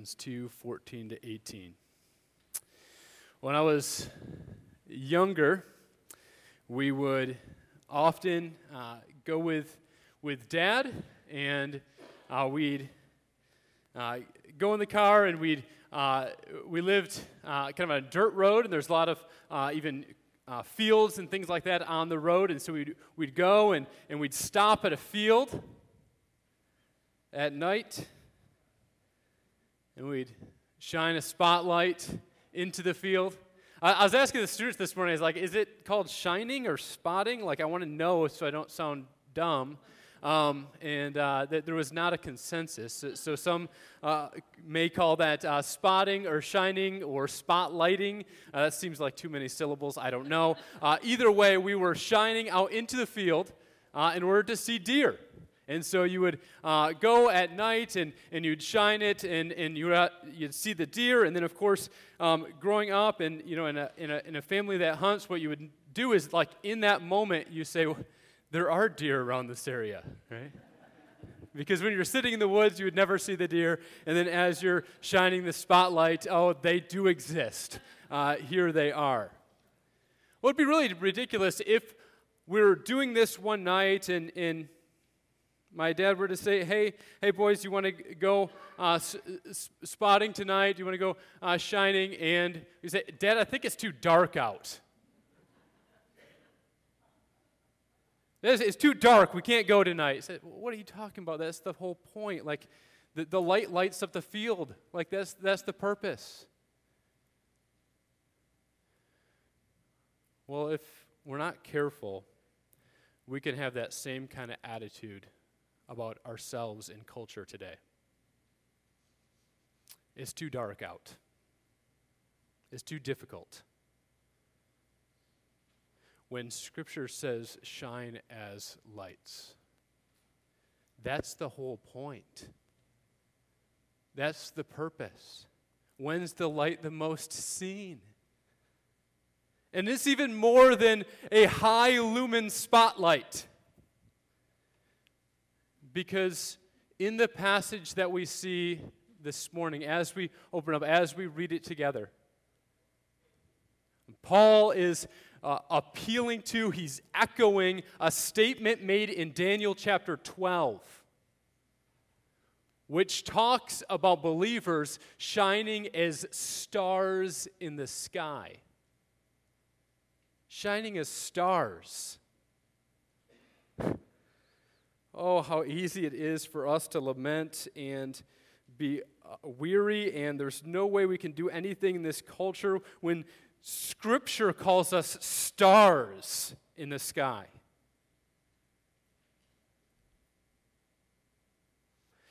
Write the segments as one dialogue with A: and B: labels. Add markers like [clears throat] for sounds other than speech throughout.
A: Romans 2 14 to 18. When I was younger, we would often uh, go with, with dad, and uh, we'd uh, go in the car, and we'd uh, we lived uh, kind of on a dirt road, and there's a lot of uh, even fields and things like that on the road, and so we'd, we'd go and, and we'd stop at a field at night, and we'd shine a spotlight into the field. I, I was asking the students this morning, I was like, is it called shining or spotting? Like, I want to know so I don't sound dumb. Um, and uh, there was not a consensus. So, so some uh, may call that uh, spotting or shining or spotlighting. Uh, that seems like too many syllables. I don't know. Uh, either way, we were shining out into the field uh, in order to see deer. And so you would uh, go at night and, and you'd shine it and, and you uh, you'd see the deer. And then, of course, um, growing up and, you know, in a, in, a, in a family that hunts, what you would do is, like, in that moment, you say, well, there are deer around this area, right? Because when you're sitting in the woods, you would never see the deer. And then as you're shining the spotlight, oh, they do exist. Uh, here they are. Well, it'd be really ridiculous if we are doing this one night and, and my dad were to say, hey, hey, boys, you want to go uh, s- spotting tonight? Do you want to go uh, shining? And you say, Dad, I think it's too dark out. It's too dark. We can't go tonight. Said, what are you talking about? That's the whole point. Like, the, the light lights up the field. Like, that's, that's the purpose. Well, if we're not careful, we can have that same kind of attitude about ourselves in culture today. It's too dark out, it's too difficult. When Scripture says shine as lights, that's the whole point. That's the purpose. When's the light the most seen? And it's even more than a high lumen spotlight. Because in the passage that we see this morning, as we open up, as we read it together, Paul is uh, appealing to, he's echoing a statement made in Daniel chapter 12, which talks about believers shining as stars in the sky. Shining as stars. Oh, how easy it is for us to lament and be uh, weary, and there's no way we can do anything in this culture when Scripture calls us stars in the sky.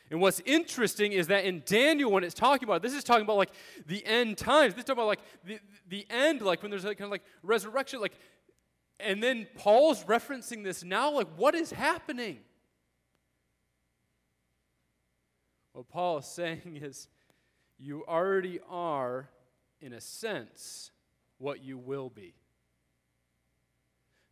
A: And what's interesting is that in Daniel, when it's talking about this is talking about like the end times. This is talking about like the, the end, like when there's like kind of like resurrection, like, and then Paul's referencing this now, like what is happening? What Paul is [laughs] saying is, you already are, in a sense, what you will be.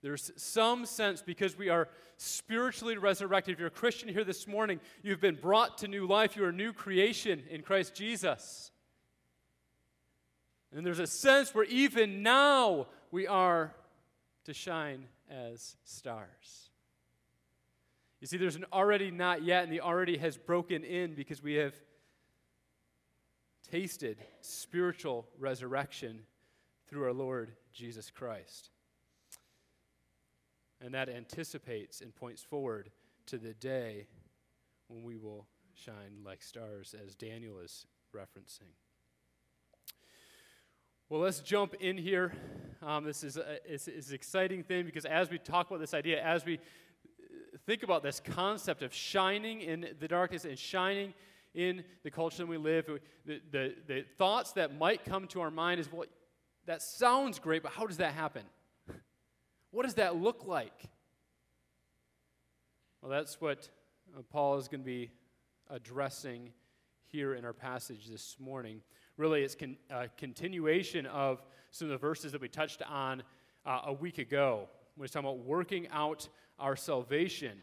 A: There's some sense because we are spiritually resurrected. If you're a Christian here this morning, you've been brought to new life. You are a new creation in Christ Jesus. And there's a sense where even now we are to shine as stars. You see, there's an already not yet, and the already has broken in because we have tasted spiritual resurrection through our Lord Jesus Christ. And that anticipates and points forward to the day when we will shine like stars, as Daniel is referencing. Well, let's jump in here. Um, this is, an exciting thing because as we talk about this idea, as we think about this concept of shining in the darkness and shining in the culture that we live, the, the, the thoughts that might come to our mind is, well, that sounds great, but how does that happen? What does that look like? Well, that's what uh, Paul is going to be addressing here in our passage this morning. Really, it's con- a continuation of some of the verses that we touched on uh, a week ago. We're talking about working out our salvation.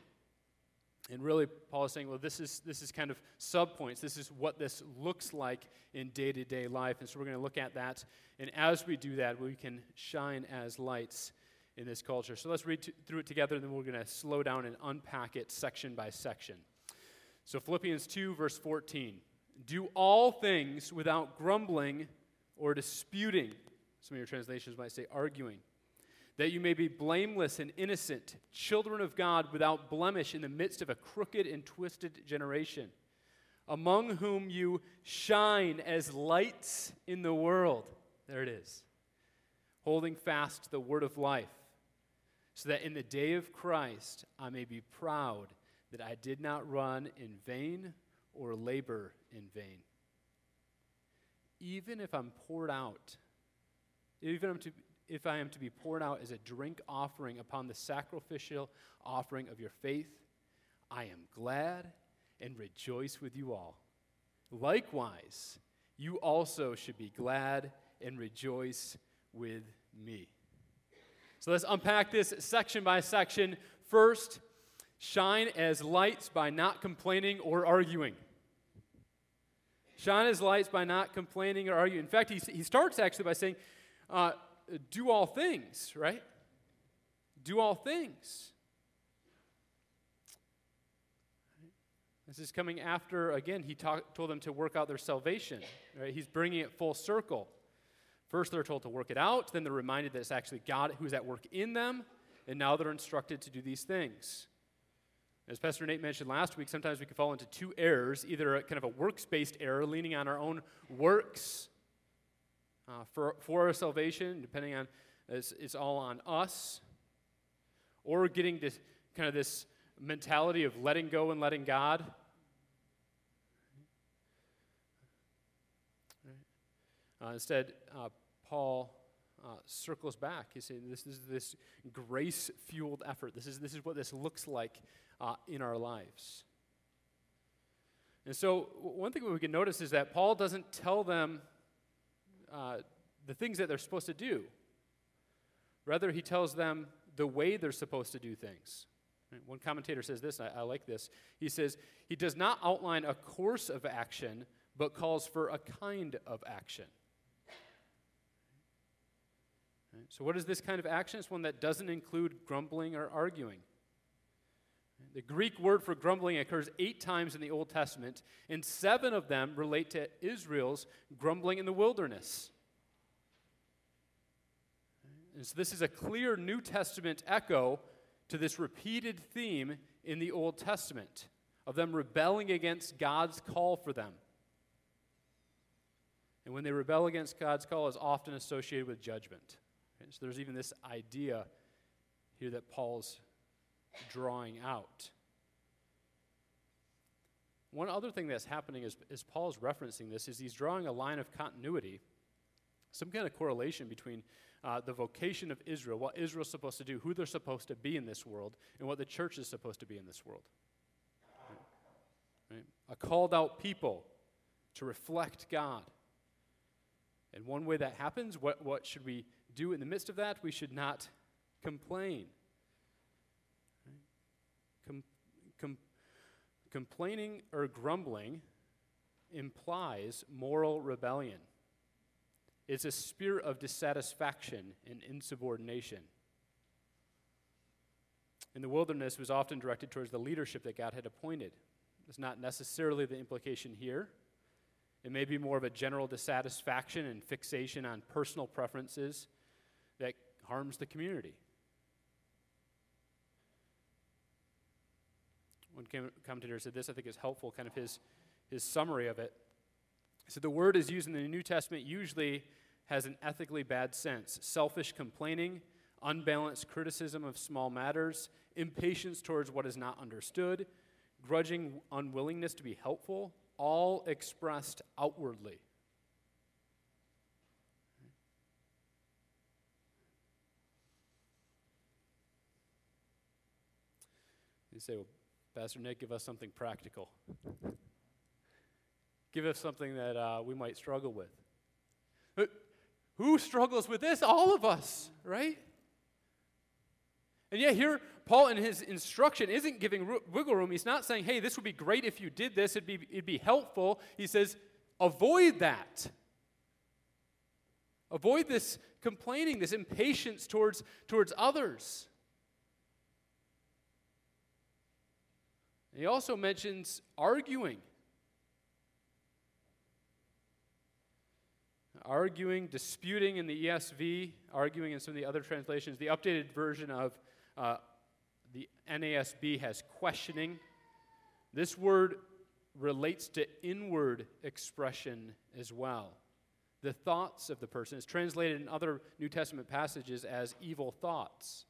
A: And really, Paul is saying, well, this is, this is kind of subpoints. This is what this looks like in day to day life. And so we're going to look at that. And as we do that, we can shine as lights in this culture. So let's read t- through it together, and then we're going to slow down and unpack it section by section. So, Philippians 2, verse 14. Do all things without grumbling or disputing. Some of your translations might say arguing that you may be blameless and innocent, children of God without blemish in the midst of a crooked and twisted generation, among whom you shine as lights in the world. There it is. Holding fast the word of life, so that in the day of Christ I may be proud that I did not run in vain or labor in vain. Even if I'm poured out, even if I am to be poured out as a drink offering upon the sacrificial offering of your faith, I am glad and rejoice with you all. Likewise, you also should be glad and rejoice with me. So let's unpack this section by section. First, shine as lights by not complaining or arguing. Shine as lights by not complaining or arguing. In fact, he, he starts actually by saying, uh, do all things, right? Do all things. This is coming after, again, he talk, told them to work out their salvation. Right? He's bringing it full circle. First, they're told to work it out. Then they're reminded that it's actually God who's at work in them. And now they're instructed to do these things. As Pastor Nate mentioned last week, sometimes we can fall into two errors either kind of a works based error, leaning on our own works, uh, for, for our salvation, depending on, it's, it's all on us, or getting this kind of this mentality of letting go and letting God. Uh, instead, uh, Paul uh, circles back. He's saying this is this grace fueled effort. This is, this is what this looks like uh, in our lives. And so, one thing we can notice is that Paul doesn't tell them uh, the things that they're supposed to do. Rather, he tells them the way they're supposed to do things. One commentator says this, I, I like this. He says, He does not outline a course of action, but calls for a kind of action. So, what is this kind of action? It's one that doesn't include grumbling or arguing. The Greek word for grumbling occurs eight times in the Old Testament, and seven of them relate to Israel's grumbling in the wilderness. And so this is a clear New Testament echo to this repeated theme in the Old Testament of them rebelling against God's call for them. And when they rebel against God's call, is often associated with judgment. So there's even this idea here that Paul's drawing out. One other thing that's happening is, as Paul's referencing this is he's drawing a line of continuity, some kind of correlation between uh, the vocation of Israel, what Israel's supposed to do, who they're supposed to be in this world, and what the church is supposed to be in this world. Right? Right? A called out people to reflect God. And one way that happens, what, what should we do in the midst of that? We should not complain. Com- com- complaining or grumbling implies moral rebellion. It's a spirit of dissatisfaction and insubordination. In the wilderness was often directed towards the leadership that God had appointed. It's not necessarily the implication here. It may be more of a general dissatisfaction and fixation on personal preferences that harms the community. One commentator said this, I think is helpful, kind of his, his summary of it. He said the word is used in the New Testament usually has an ethically bad sense selfish complaining, unbalanced criticism of small matters, impatience towards what is not understood, grudging unwillingness to be helpful, all expressed outwardly. You say, well, Pastor Nick, give us something practical. give us something that uh, we might struggle with. Who struggles with this? All of us, right? And yet, here, Paul, in his instruction, isn't giving wiggle room. He's not saying, hey, this would be great if you did this, it'd be, it'd be helpful. He says, avoid that. Avoid this complaining, this impatience towards, towards others. He also mentions arguing. Arguing, disputing in the ESV, arguing in some of the other translations. The updated version of uh, the NASB has questioning. This word relates to inward expression as well. The thoughts of the person is translated in other New Testament passages as evil thoughts.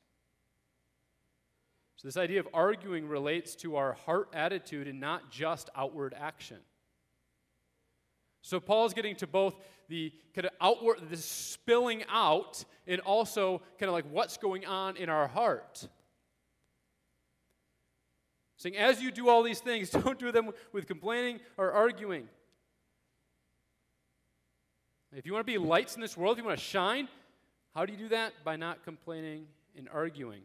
A: So, this idea of arguing relates to our heart attitude and not just outward action. So, Paul's getting to both the kind of outward, the spilling out, and also kind of like what's going on in our heart. Saying, as you do all these things, [laughs] don't do them with complaining or arguing. If you want to be lights in this world, if you want to shine, how do you do that? By not complaining and arguing.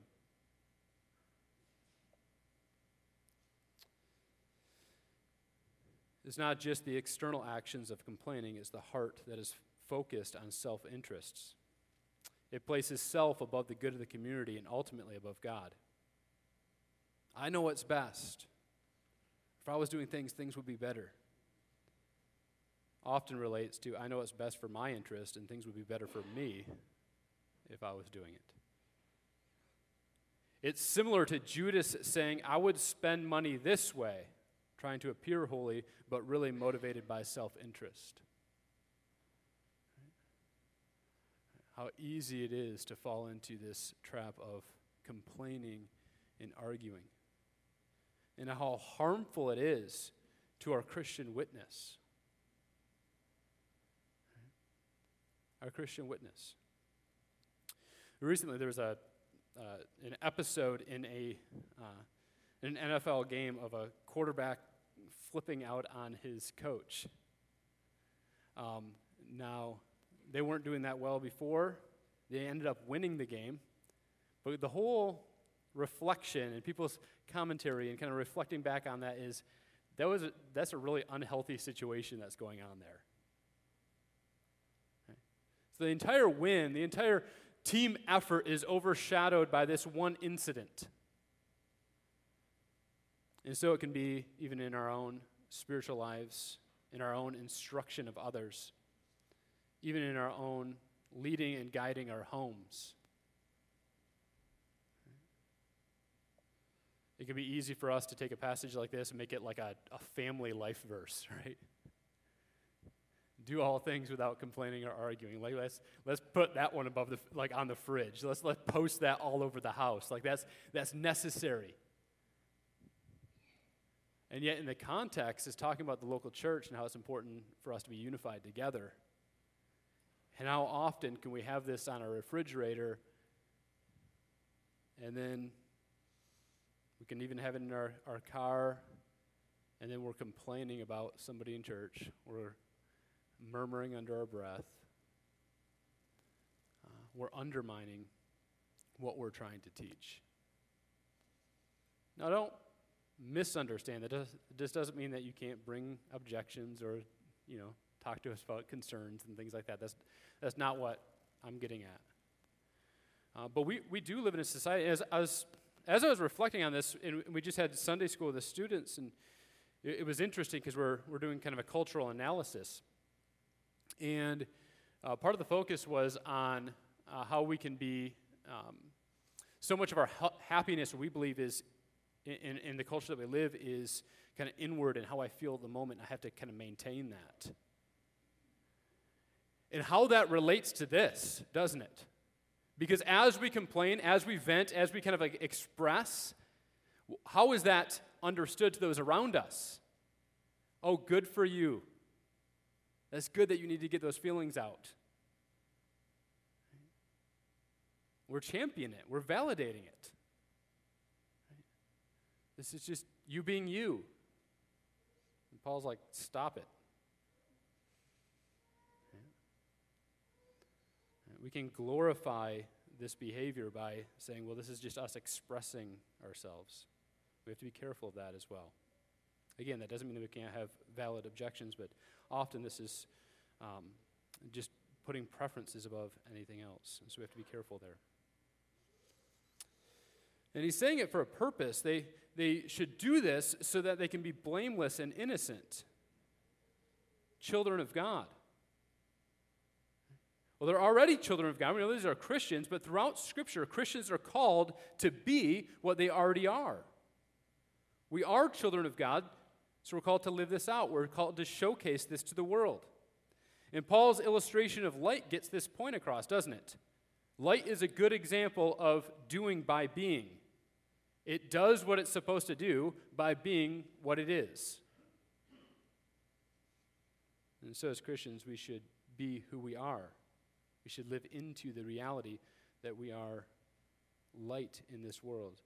A: It's not just the external actions of complaining, it's the heart that is focused on self interests. It places self above the good of the community and ultimately above God. I know what's best. If I was doing things, things would be better. Often relates to I know what's best for my interest and things would be better for me if I was doing it. It's similar to Judas saying, I would spend money this way, trying to appear holy, but really motivated by self interest. How easy it is to fall into this trap of complaining and arguing and how harmful it is to our Christian witness. Our Christian witness. Recently, there was a, uh, an episode in, a, uh, in an NFL game of a quarterback flipping out on his coach. Um, now, they weren't doing that well before. They ended up winning the game. But the whole reflection and people's commentary and kind of reflecting back on that is that was a, that's a really unhealthy situation that's going on there. Okay. So the entire win, the entire team effort is overshadowed by this one incident. And so it can be even in our own spiritual lives, in our own instruction of others, even in our own leading and guiding our homes. It can be easy for us to take a passage like this and make it like a, a family life verse, [laughs] right? Do all things without complaining or arguing. Like let's let's put that one above the like on the fridge. Let's let's post that all over the house. Like that's that's necessary. And yet in the context is talking about the local church and how it's important for us to be unified together. And how often can we have this on our refrigerator and then we can even have it in our, our car, and then we're complaining about somebody in church. We're murmuring under our breath. Uh, we're undermining what we're trying to teach. Now, don't misunderstand that. This doesn't mean that you can't bring objections or, you know, talk to us about concerns and things like that. That's, that's not what I'm getting at. Uh, but we, we do live in a society, as, as as I was reflecting on this, and we just had Sunday school with the students, and it, it was interesting because we're, we're doing kind of a cultural analysis. And uh, part of the focus was on uh, how we can be, um, so much of our ha- happiness, we believe, is in, in the culture that we live, is kind of inward and how I feel at the moment. I have to kind of maintain that. And how that relates to this, doesn't it? Because as we complain, as we vent, as we kind of like express, how is that understood to those around us? Oh, good for you. That's good that you need to get those feelings out. We're championing it, we're validating it. This is just you being you. And Paul's like, stop it. We can glorify this behavior by saying, well, this is just us expressing ourselves. We have to be careful of that as well. Again, that doesn't mean that we can't have valid objections, but often this is um, just putting preferences above anything else. And so we have to be careful there. And he's saying it for a purpose. They, they should do this so that they can be blameless and innocent, children of God. Well, they're already children of God. We know these are Christians, but throughout Scripture, Christians are called to be what they already are. We are children of God, so we're called to live this out. We're called to showcase this to the world. And Paul's illustration of light gets this point across, doesn't it? Light is a good example of doing by being. It does what it's supposed to do by being what it is. And so, as Christians, we should be who we are. We should live into the reality that we are light in this world.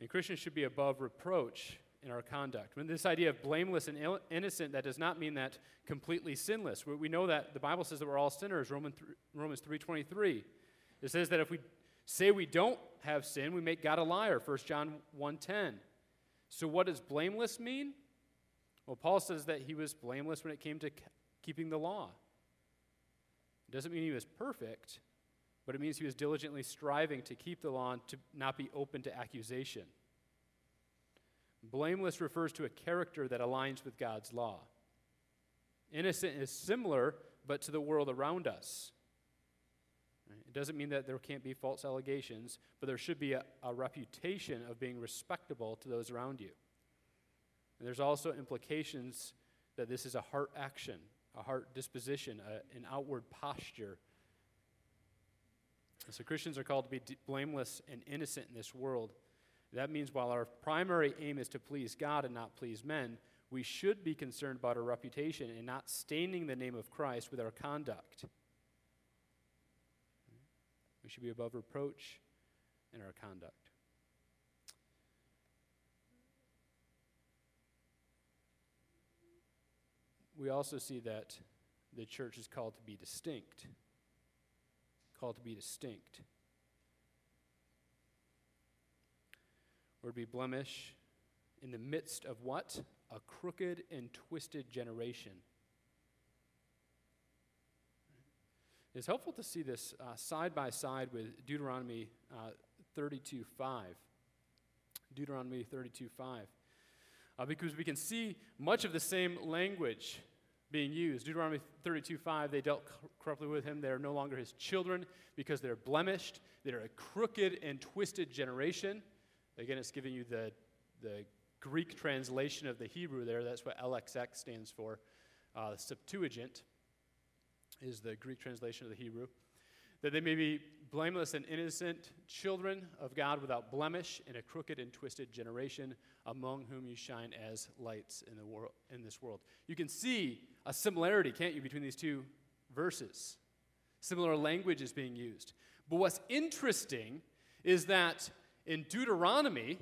A: And Christians should be above reproach in our conduct. When this idea of blameless and innocent, that does not mean that completely sinless. We know that the Bible says that we're all sinners, Romans 3.23. It says that if we say we don't have sin, we make God a liar, 1 John 1.10. So what does blameless mean? Well, Paul says that he was blameless when it came to keeping the law. It doesn't mean he was perfect, but it means he was diligently striving to keep the law and to not be open to accusation. Blameless refers to a character that aligns with God's law. Innocent is similar, but to the world around us. It doesn't mean that there can't be false allegations, but there should be a, a reputation of being respectable to those around you. And there's also implications that this is a heart action, a heart disposition, a, an outward posture. And so Christians are called to be blameless and innocent in this world. That means while our primary aim is to please God and not please men, we should be concerned about our reputation and not staining the name of Christ with our conduct. Should be above reproach in our conduct. We also see that the church is called to be distinct. Called to be distinct. We're to be blemish in the midst of what? A crooked and twisted generation. It's helpful to see this uh, side by side with Deuteronomy uh, 32 5. Deuteronomy 32 5. Uh, because we can see much of the same language being used. Deuteronomy 32 5, they dealt corruptly with him. They are no longer his children because they're blemished. They're a crooked and twisted generation. Again, it's giving you the, the Greek translation of the Hebrew there. That's what LXX stands for. Uh, Septuagint is the Greek translation of the Hebrew. That they may be blameless and innocent children of God without blemish in a crooked and twisted generation among whom you shine as lights in, the world, in this world. You can see a similarity, can't you, between these two verses? Similar language is being used. But what's interesting is that in Deuteronomy,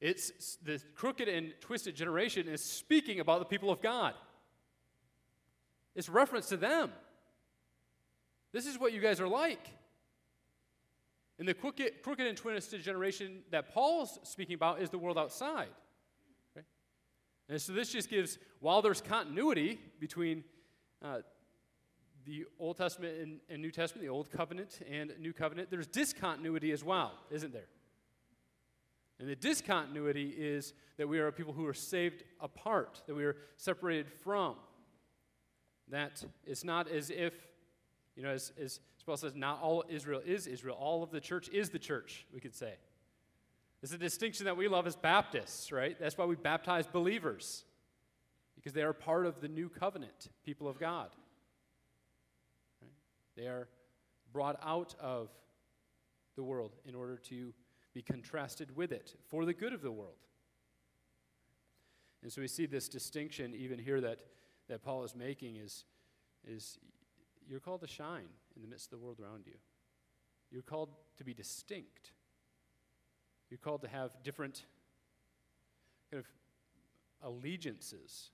A: it's the crooked and twisted generation is speaking about the people of God. It's reference to them. This is what you guys are like. And the crooked, crooked and twisted generation that Paul's speaking about is the world outside. Okay? And so this just gives, while there's continuity between uh, the Old Testament and, and, New Testament, the Old Covenant and New Covenant, there's discontinuity as well, isn't there? And the discontinuity is that we are people who are saved apart, that we are separated from. That it's not as if, you know, as, as Paul says, not all Israel is Israel. All of the church is the church, we could say. It's a distinction that we love as Baptists, right? That's why we baptize believers, because they are part of the new covenant, people of God. Right? They are brought out of the world in order to be contrasted with it for the good of the world. And so we see this distinction even here that, that Paul is making is, is you're called to shine in the midst of the world around you. You're called to be distinct. You're called to have different kind of allegiances.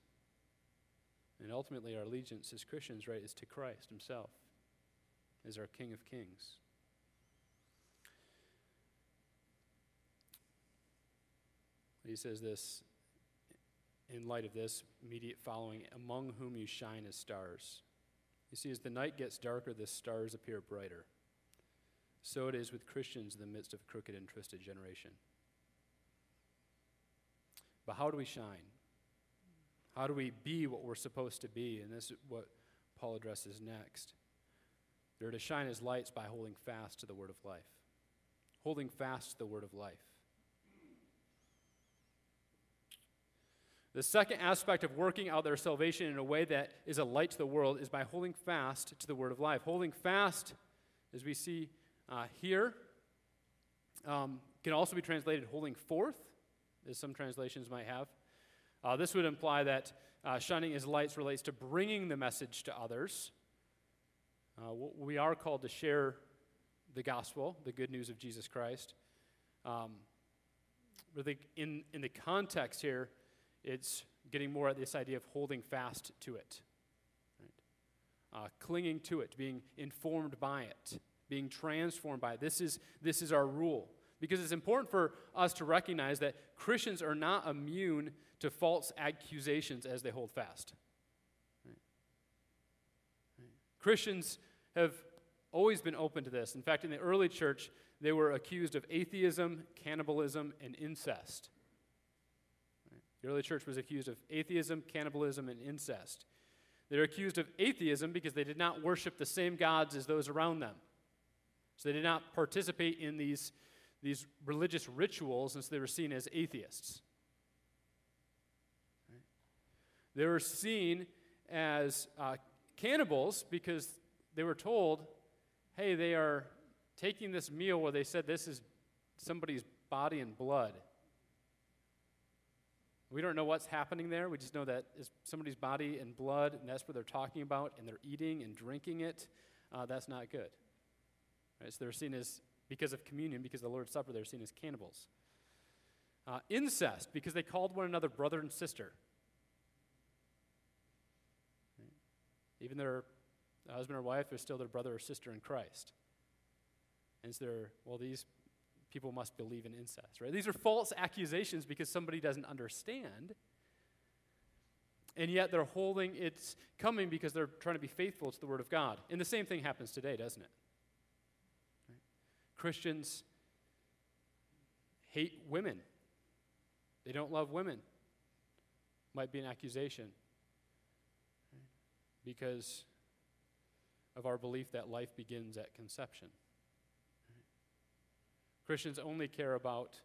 A: And ultimately, our allegiance as Christians, right, is to Christ Himself, as our King of Kings. He says this in light of this, immediate following, among whom you shine as stars. You see, as the night gets darker, the stars appear brighter. So it is with Christians in the midst of a crooked and twisted generation. But how do we shine? How do we be what we're supposed to be? And this is what Paul addresses next. They're to shine as lights by holding fast to the word of life. Holding fast to the word of life. The second aspect of working out their salvation in a way that is a light to the world is by holding fast to the word of life. Holding fast, as we see uh, here, um, can also be translated holding forth, as some translations might have. Uh, this would imply that uh, shining as lights relates to bringing the message to others. Uh, we are called to share the gospel, the good news of Jesus Christ. Um, but the, in, in the context here, it's getting more at this idea of holding fast to it, right? uh, clinging to it, being informed by it, being transformed by it. This is, this is our rule. Because it's important for us to recognize that Christians are not immune to false accusations as they hold fast. Christians have always been open to this. In fact, in the early church, they were accused of atheism, cannibalism, and incest. The early church was accused of atheism, cannibalism, and incest. They're accused of atheism because they did not worship the same gods as those around them. So they did not participate in these, these religious rituals, and so they were seen as atheists. They were seen as uh, cannibals because they were told, hey, they are taking this meal where they said this is somebody's body and blood. We don't know what's happening there. We just know that it's somebody's body and blood, and that's what they're talking about, and they're eating and drinking it. Uh, that's not good. Right? So they're seen as, because of communion, because of the Lord's Supper, they're seen as cannibals. Uh, incest, because they called one another brother and sister. Right? Even their husband or wife, they're still their brother or sister in Christ. And so they're, well, these people must believe in incest, right? These are false accusations because somebody doesn't understand. And yet they're holding it's coming because they're trying to be faithful to the Word of God. And the same thing happens today, doesn't it? Christians hate women, they don't love women. Might be an accusation because of our belief that life begins at conception. Christians only care about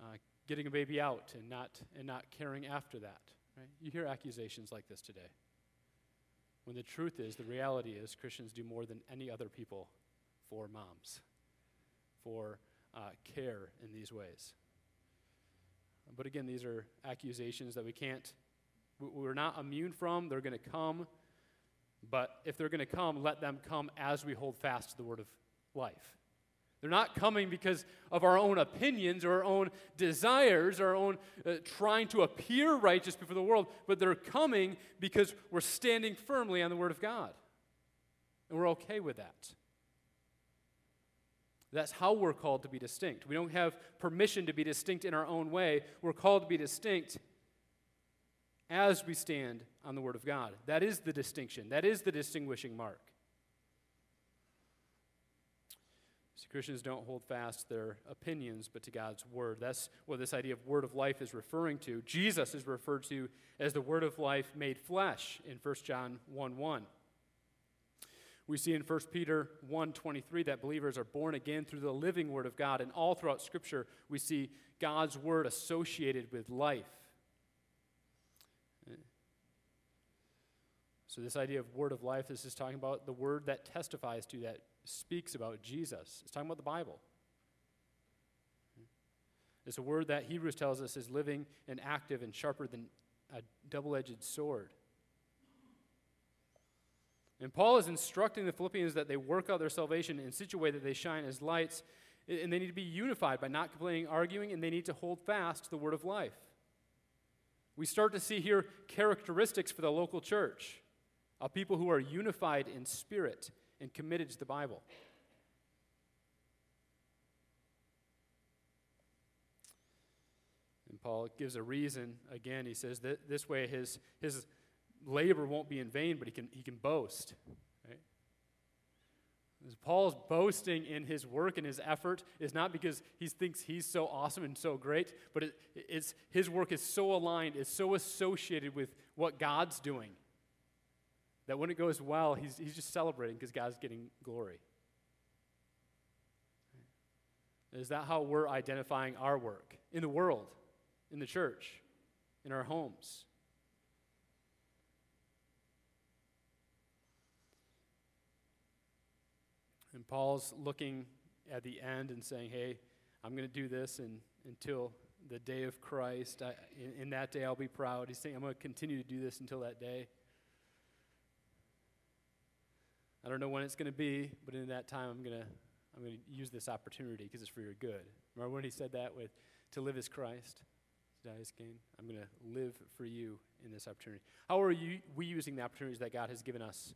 A: uh, getting a baby out and not, and not caring after that. Right? You hear accusations like this today. When the truth is, the reality is, Christians do more than any other people for moms, for uh, care in these ways. But again, these are accusations that we can't, we're not immune from. They're going to come. But if they're going to come, let them come as we hold fast to the word of life. They're not coming because of our own opinions or our own desires, our own uh, trying to appear righteous before the world, but they're coming because we're standing firmly on the Word of God. And we're okay with that. That's how we're called to be distinct. We don't have permission to be distinct in our own way. We're called to be distinct as we stand on the Word of God. That is the distinction, that is the distinguishing mark. See, Christians don't hold fast to their opinions, but to God's word. That's what this idea of word of life is referring to. Jesus is referred to as the word of life made flesh in 1 John 1 1. We see in 1 Peter 1:23 that believers are born again through the living word of God and all throughout scripture we see God's word associated with life. So this idea of word of life this is talking about the word that testifies to that speaks about Jesus. It's talking about the Bible. It's a word that Hebrews tells us is living and active and sharper than a double edged sword. And Paul is instructing the Philippians that they work out their salvation in such a way that they shine as lights, and they need to be unified by not complaining, arguing, and they need to hold fast to the word of life. We start to see here characteristics for the local church of people who are unified in spirit and committed to the Bible. And Paul gives a reason. Again, he says that this way his, his labor won't be in vain, but he can, he can boast. Right? Paul's boasting in his work and his effort is not because he thinks he's so awesome and so great, but it, it's, his work is so aligned, is so associated with what God's doing that when it goes well, he's, he's just celebrating because God's getting glory. Is that how we're identifying our work in the world, in the church, in our homes? And Paul's looking at the end and saying, hey, I'm going to do this and, until the day of Christ. I, in, in that day, I'll be proud. He's saying, I'm going to continue to do this until that day. I don't know when it's going to be, but in that time, I'm going to I'm going to use this opportunity because it's for your good. Remember when he said that with to live is Christ, to die is gain? I'm going to live for you in this opportunity. How are you, we using the opportunities that God has given us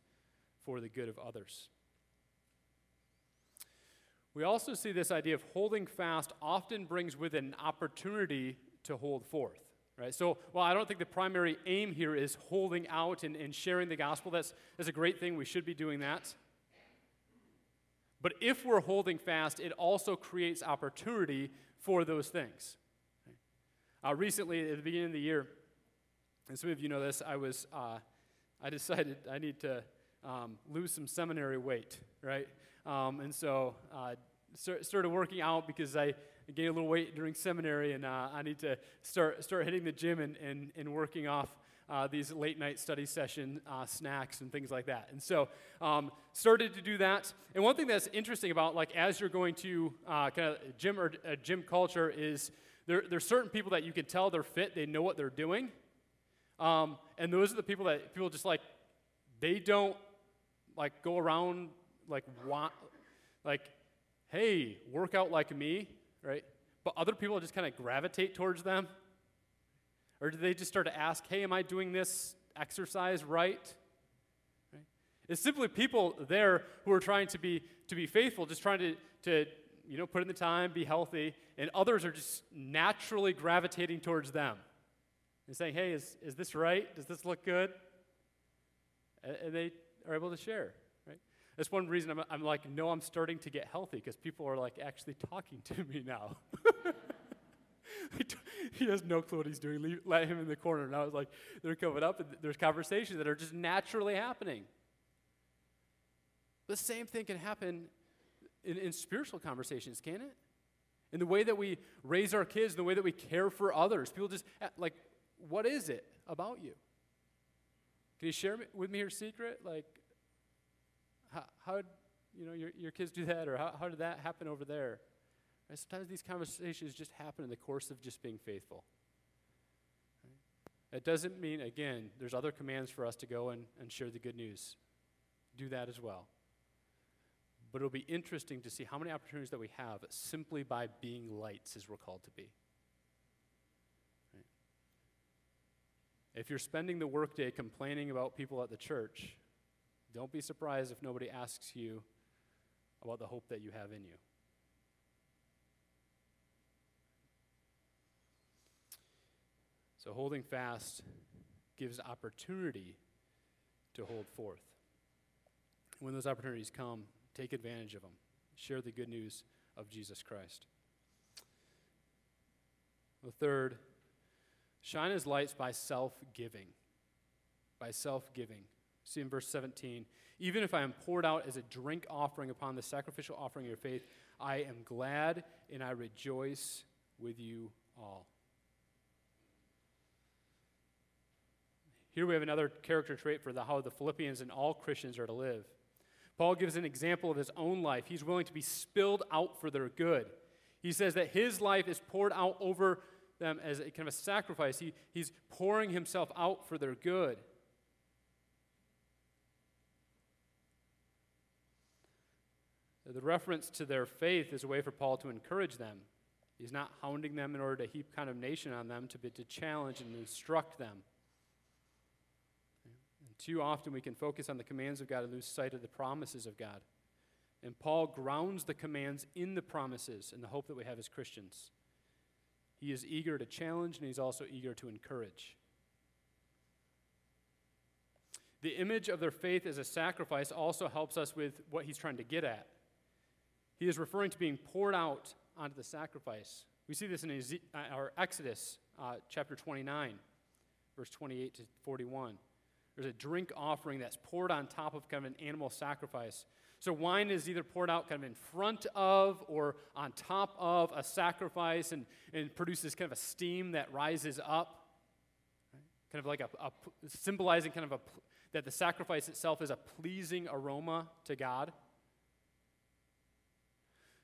A: for the good of others? We also see this idea of holding fast often brings with it an opportunity to hold forth. Right? So, well, I don't think the primary aim here is holding out and, and sharing the gospel. That's, that's a great thing. We should be doing that. But if we're holding fast, it also creates opportunity for those things. Uh, recently, at the beginning of the year, and some of you know this, I was, uh, I decided I need to um, lose some seminary weight, right? Um, and so uh, started working out because I gained a little weight during seminary, and uh, I need to start start hitting the gym and, and, and working off uh, these late night study session uh, snacks and things like that. And so um, started to do that. And one thing that's interesting about like as you're going to uh, kind of gym or uh, gym culture is there, there's certain people that you can tell they're fit, they know what they're doing. Um, and those are the people that people just like, they don't like go around like want, like, hey, work out like me, right? But other people just kind of gravitate towards them or do they just start to ask, hey, am I doing this exercise right? right? It's simply people there who are trying to be, to be faithful, just trying to, to you know, put in the time, be healthy, and others are just naturally gravitating towards them and saying, hey, is, is this right? Does this look good? And they are able to share? That's one reason I'm, I'm like, no, I'm starting to get healthy because people are like actually talking to me now. [laughs] he has no clue what he's doing. Leave, let him in the corner. And I was like, they're coming up, and there's conversations that are just naturally happening. The same thing can happen in, in spiritual conversations, can it? In the way that we raise our kids, in the way that we care for others. People just, eh, like, what is it about you? Can you share with me your secret? Like, how, how you know, your, your kids do that, or how, how did that happen over there? Right? Sometimes these conversations just happen in the course of just being faithful. It doesn't mean, again, there's other commands for us to go and, and share the good news. Do that as well. But it'll be interesting to see how many opportunities that we have simply by being lights as we're called to be. Right? If you're spending the workday complaining about people at the church, don't be surprised if nobody asks you about the hope that you have in you. So holding fast gives opportunity to hold forth. When those opportunities come, take advantage of them. Share the good news of Jesus Christ. The third, shine as lights by self giving. By self giving. See in verse 17, even if I am poured out as a drink offering upon the sacrificial offering of your faith, I am glad and I rejoice with you all. Here we have another character trait for the, how the Philippians and all Christians are to live. Paul gives an example of his own life. He's willing to be spilled out for their good. He says that his life is poured out over them as a kind of a sacrifice. He, he's pouring himself out for their good. The reference to their faith is a way for Paul to encourage them. He's not hounding them in order to heap condemnation on them, to, be, to challenge and instruct them. Too often we can focus on the commands of God and lose sight of the promises of God. And Paul grounds the commands in the promises and the hope that we have as Christians. He is eager to challenge and he's also eager to encourage. The image of their faith as a sacrifice also helps us with what he's trying to get at. He is referring to being poured out onto the sacrifice. We see this in Eze- uh, our Exodus uh, chapter 29, verse 28 to 41. There's a drink offering that's poured on top of kind of an animal sacrifice. So wine is either poured out kind of in front of or on top of a sacrifice and, and produces kind of a steam that rises up, right? kind of like a, a symbolizing kind of a that the sacrifice itself is a pleasing aroma to God.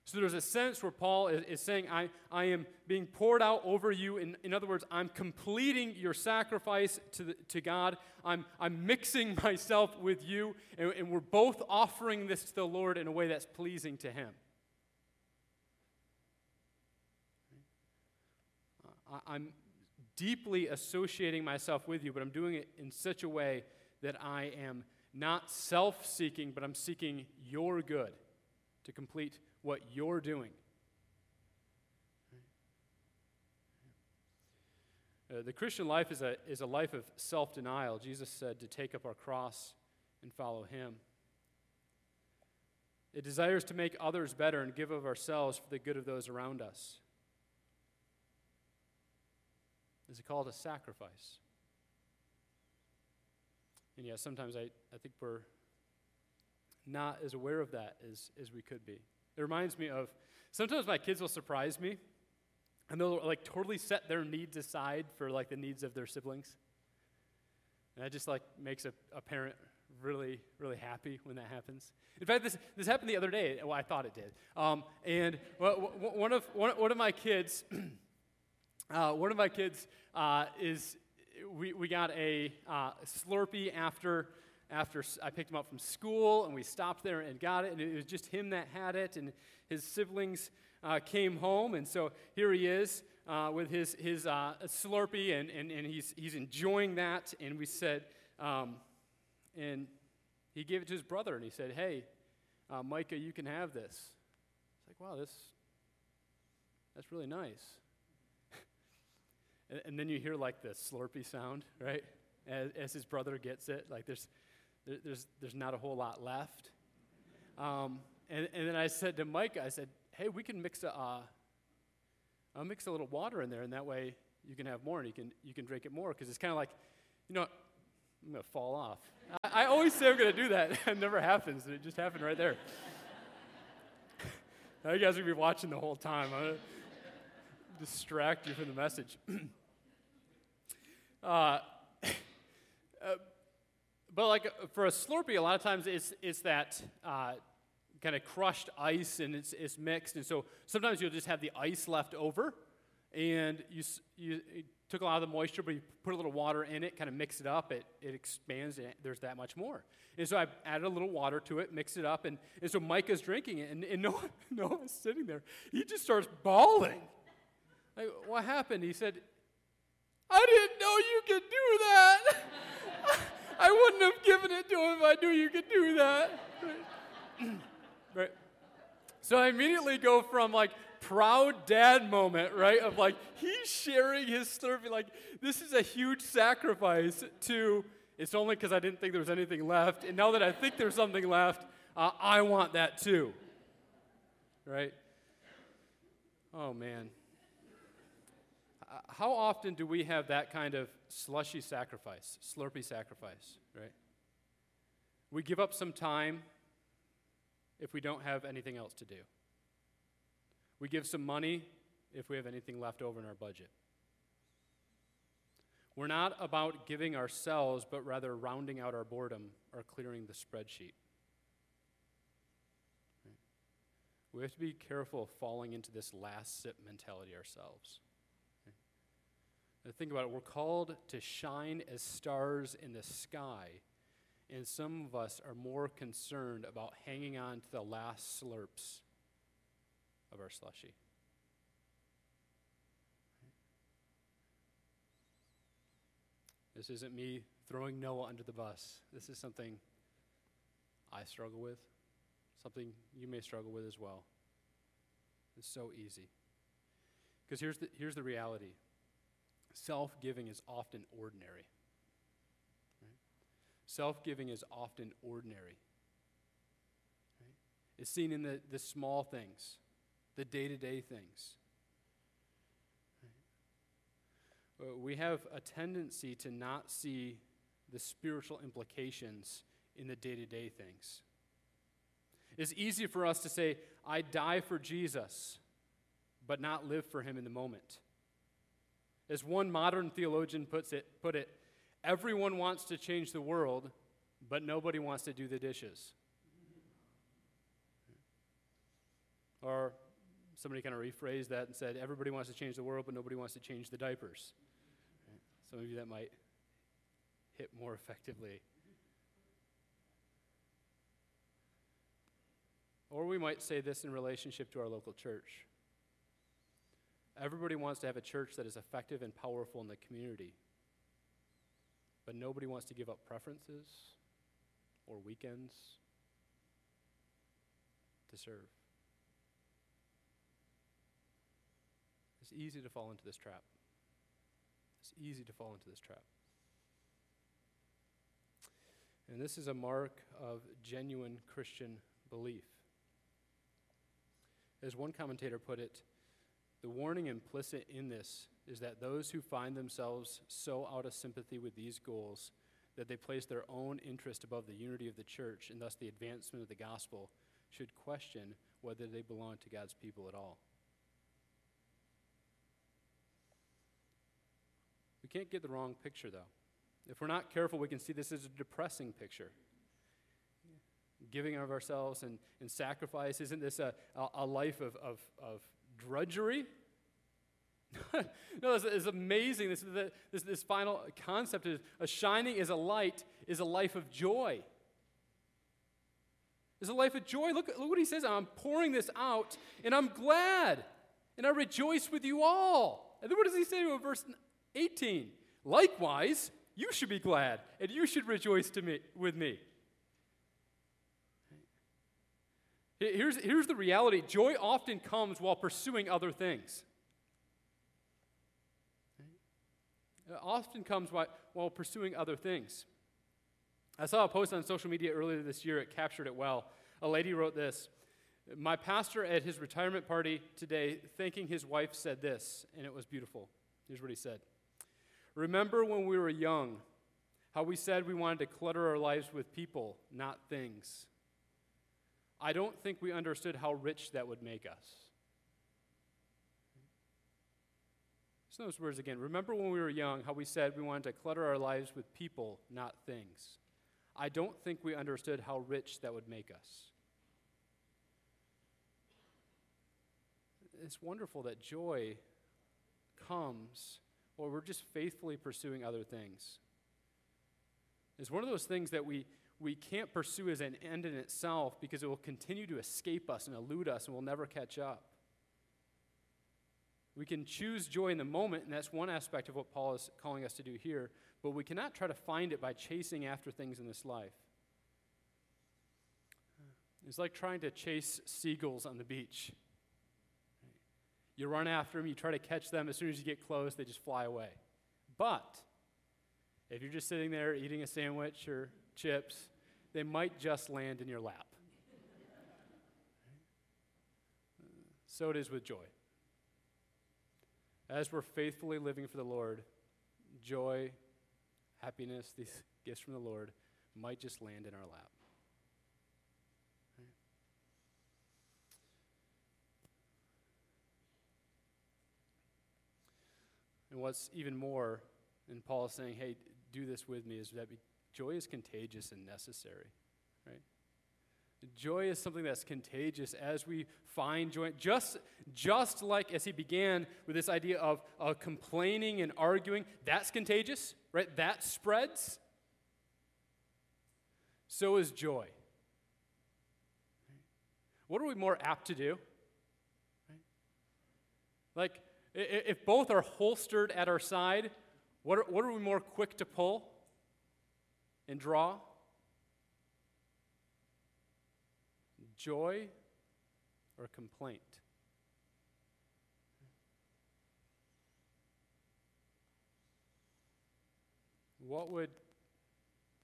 A: So there's a sense where Paul is, is saying, I, I am being poured out over you. In, in other words, I'm completing your sacrifice to, the, to God. I'm, I'm mixing [laughs] myself with you, and, and we're both offering this to the Lord in a way that's pleasing to Him. I, I'm deeply associating myself with you, but I'm doing it in such a way that I am not self seeking, but I'm seeking your good to complete what you're doing. Uh, the Christian life is a, is a life of self denial. Jesus said to take up our cross and follow him. It desires to make others better and give of ourselves for the good of those around us. Is it called a sacrifice? And yet, sometimes I, I think we're not as aware of that as, as we could be. It reminds me of sometimes my kids will surprise me and they'll like totally set their needs aside for like the needs of their siblings. And that just like makes a, a parent really, really happy when that happens. In fact, this, this happened the other day. Well, I thought it did. Um, and one, of, one, one of my kids, [clears throat] uh, one of my kids uh, is, we, we got a uh, Slurpee after after I picked him up from school, and we stopped there and got it, and it was just him that had it, and his siblings uh, came home, and so here he is uh, with his, his uh, Slurpee, and, and, and he's, he's enjoying that, and we said, um, and he gave it to his brother, and he said, hey, uh, Micah, you can have this. It's like, wow, this, that's really nice. [laughs] and, and then you hear like the Slurpee sound, right? As, as, his brother gets it. Like there's, there, there's, there's not a whole lot left. Um, and, and then I said to Mike, I said, hey, we can mix a, uh, I'll mix a little water in there, and that way you can have more and you can, you can drink it more. Because it's kind of like, you know, I'm going to fall off. I, I, always say I'm going to do that, [laughs] it never happens, and it just happened right there. [laughs] now you guys are going to be watching the whole time. I'm going to distract you from the message. [clears throat] uh, [laughs] uh, but like for a Slurpee, a lot of times it's, it's that uh, kind of crushed ice and it's, it's mixed. And so sometimes you'll just have the ice left over and you, you took a lot of the moisture, but you put a little water in it, kind of mix it up, it, it expands, and there's that much more. And so I added a little water to it, mixed it up, and, and so Micah's drinking it, and, and [laughs] Noah, Noah's sitting there. He just starts bawling. Like, what happened? He said, I didn't know you could do that. [laughs] I wouldn't have given it to him if I knew you could do that. [clears throat] Right? So I immediately go from like proud dad moment, right? Of like, he's sharing his story, like, this is a huge sacrifice, to it's only because I didn't think there was anything left. And now that I think there's something left, uh, I want that too. Right? Oh, man. How often do we have that kind of slushy sacrifice, slurpy sacrifice, right? We give up some time if we don't have anything else to do. We give some money if we have anything left over in our budget. We're not about giving ourselves, but rather rounding out our boredom or clearing the spreadsheet. We have to be careful of falling into this last sip mentality ourselves. Uh, think about it. We're called to shine as stars in the sky, and some of us are more concerned about hanging on to the last slurps of our slushy. This isn't me throwing Noah under the bus. This is something I struggle with, something you may struggle with as well. It's so easy. Because here's the, here's the reality self giving is often ordinary. Right? Self giving is often ordinary. Right? It's seen in the, the small things, the day to day things. Right? Uh, we have a tendency to not see the spiritual implications in the day to day things. It's easy for us to say, I die for Jesus, but not live for him in the moment. As one modern theologian puts it, put it, everyone wants to change the world, but nobody wants to do the dishes. Or somebody kind of rephrased that and said, everybody wants to change the world, but nobody wants to change the diapers. Some of you that might hit more effectively. Or we might say this in relationship to our local church. Everybody wants to have a church that is effective and powerful in the community, but nobody wants to give up preferences or weekends to serve. It's easy to fall into this trap. It's easy to fall into this trap. And this is a mark of genuine Christian belief. As one commentator put it, the warning implicit in this is that those who find themselves so out of sympathy with these goals that they place their own interest above the unity of the church and thus the advancement of the gospel should question whether they belong to God's people at all. We can't get the wrong picture, though. If we're not careful, we can see this as a depressing picture. Giving of ourselves and, and sacrifice, isn't this a, a, a life of, of, of drudgery? [laughs] no, it's, it's, amazing. This, this, this final concept is a shining is a light is a life of joy. It's a life of joy. Look, look what he says. I'm pouring this out, and I'm glad, and I rejoice with you all. And then what does he say to verse 18? Likewise, you should be glad, and you should rejoice to me, with me. Here's, here's the reality joy often comes while pursuing other things. It often comes while, while pursuing other things. I saw a post on social media earlier this year, it captured it well. A lady wrote this My pastor at his retirement party today, thanking his wife, said this, and it was beautiful. Here's what he said Remember when we were young, how we said we wanted to clutter our lives with people, not things. I don't think we understood how rich that would make us. Listen those words again. Remember when we were young, how we said we wanted to clutter our lives with people, not things. I don't think we understood how rich that would make us. It's wonderful that joy comes or we're just faithfully pursuing other things. It's one of those things that we, we can't pursue as an end in itself because it will continue to escape us and elude us and we'll never catch up. We can choose joy in the moment, and that's one aspect of what Paul is calling us to do here, but we cannot try to find it by chasing after things in this life. It's like trying to chase seagulls on the beach. You run after them, you try to catch them. As soon as you get close, they just fly away. But if you're just sitting there eating a sandwich or chips, they might just land in your lap. so it is with joy. As we're faithfully living for the Lord, joy, happiness, these gifts from the Lord might just land in our lap. And what's even more, and Paul is saying, hey, do this with me, is that joy is contagious and necessary, right? Joy is something that's contagious as we find joy. Just, just like as he began with this idea of uh, complaining and arguing, that's contagious, right? That spreads. So is joy. What are we more apt to do? Like, if both are holstered at our side, what are, what are we more quick to pull and draw joy or complaint? What would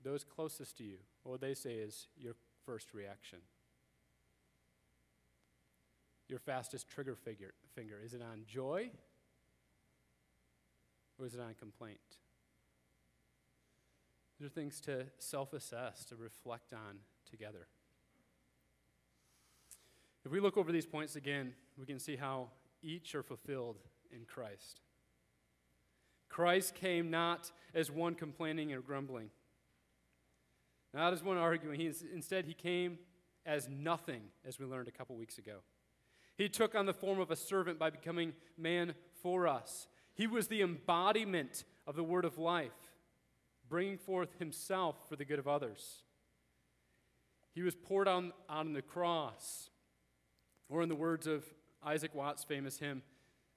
A: those closest to you, what they say is your first reaction? Your fastest trigger figure, finger. Is it on joy or is it on complaint? These are things to self assess, to reflect on together. If we look over these points again, we can see how each are fulfilled in Christ. Christ came not as one complaining or grumbling, not as one arguing. He, instead, he came as nothing, as we learned a couple weeks ago. He took on the form of a servant by becoming man for us. He was the embodiment of the word of life, bringing forth himself for the good of others. He was poured on, on the cross, or in the words of Isaac Watts' famous hymn,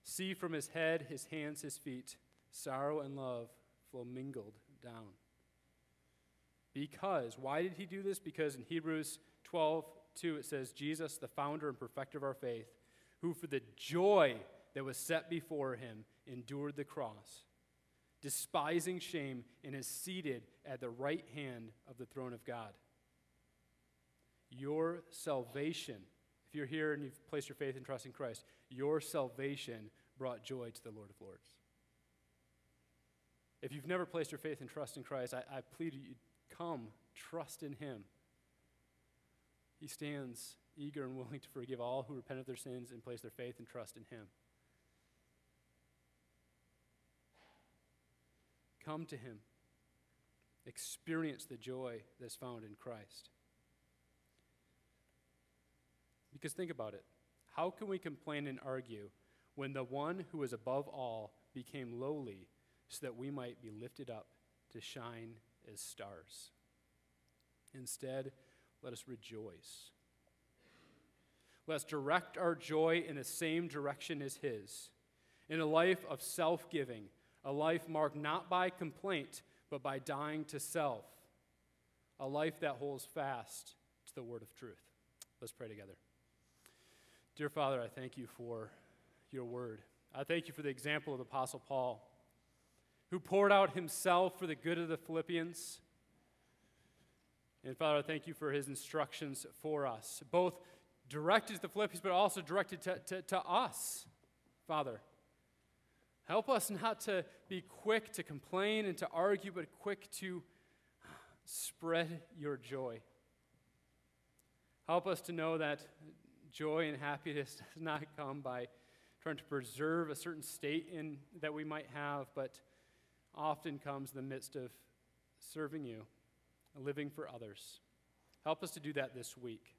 A: see from his head, his hands, his feet, sorrow and love flow mingled down. Because, why did he do this? Because in Hebrews 12, 2, it says, Jesus, the founder and perfecter of our faith, who for the joy that was set before him endured the cross, despising shame, and is seated at the right hand of the throne of God. Your salvation, if you're here and you've placed your faith and trust in Christ, your salvation brought joy to the Lord of Lords. If you've never placed your faith and trust in Christ, I, I plead you come, trust in Him. He stands eager and willing to forgive all who repent of their sins and place their faith and trust in Him. Come to Him. Experience the joy that's found in Christ. Because think about it. How can we complain and argue when the one who is above all became lowly so that we might be lifted up to shine as stars? Instead, let us rejoice. Let's direct our joy in the same direction as His, in a life of self giving, a life marked not by complaint, but by dying to self, a life that holds fast to the word of truth. Let's pray together. Dear Father, I thank you for your word. I thank you for the example of the Apostle Paul, who poured out himself for the good of the Philippians and Father, I thank you for his instructions for us, both directed to the Philippians, but also directed to, to, to us, Father. Help us not to be quick to complain and to argue, but quick to spread your joy. Help us to know that joy and happiness [laughs] does not come by trying to preserve a certain state in, that we might have, but often comes in the midst of serving you living for others. Help us to do that this week.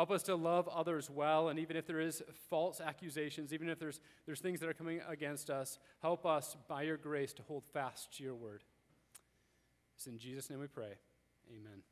A: Help us to love others well, and even if there is false accusations, even if there's, there's things that are coming against us, help us, by your grace, to hold fast to your word. It's in Jesus' name we pray. Amen.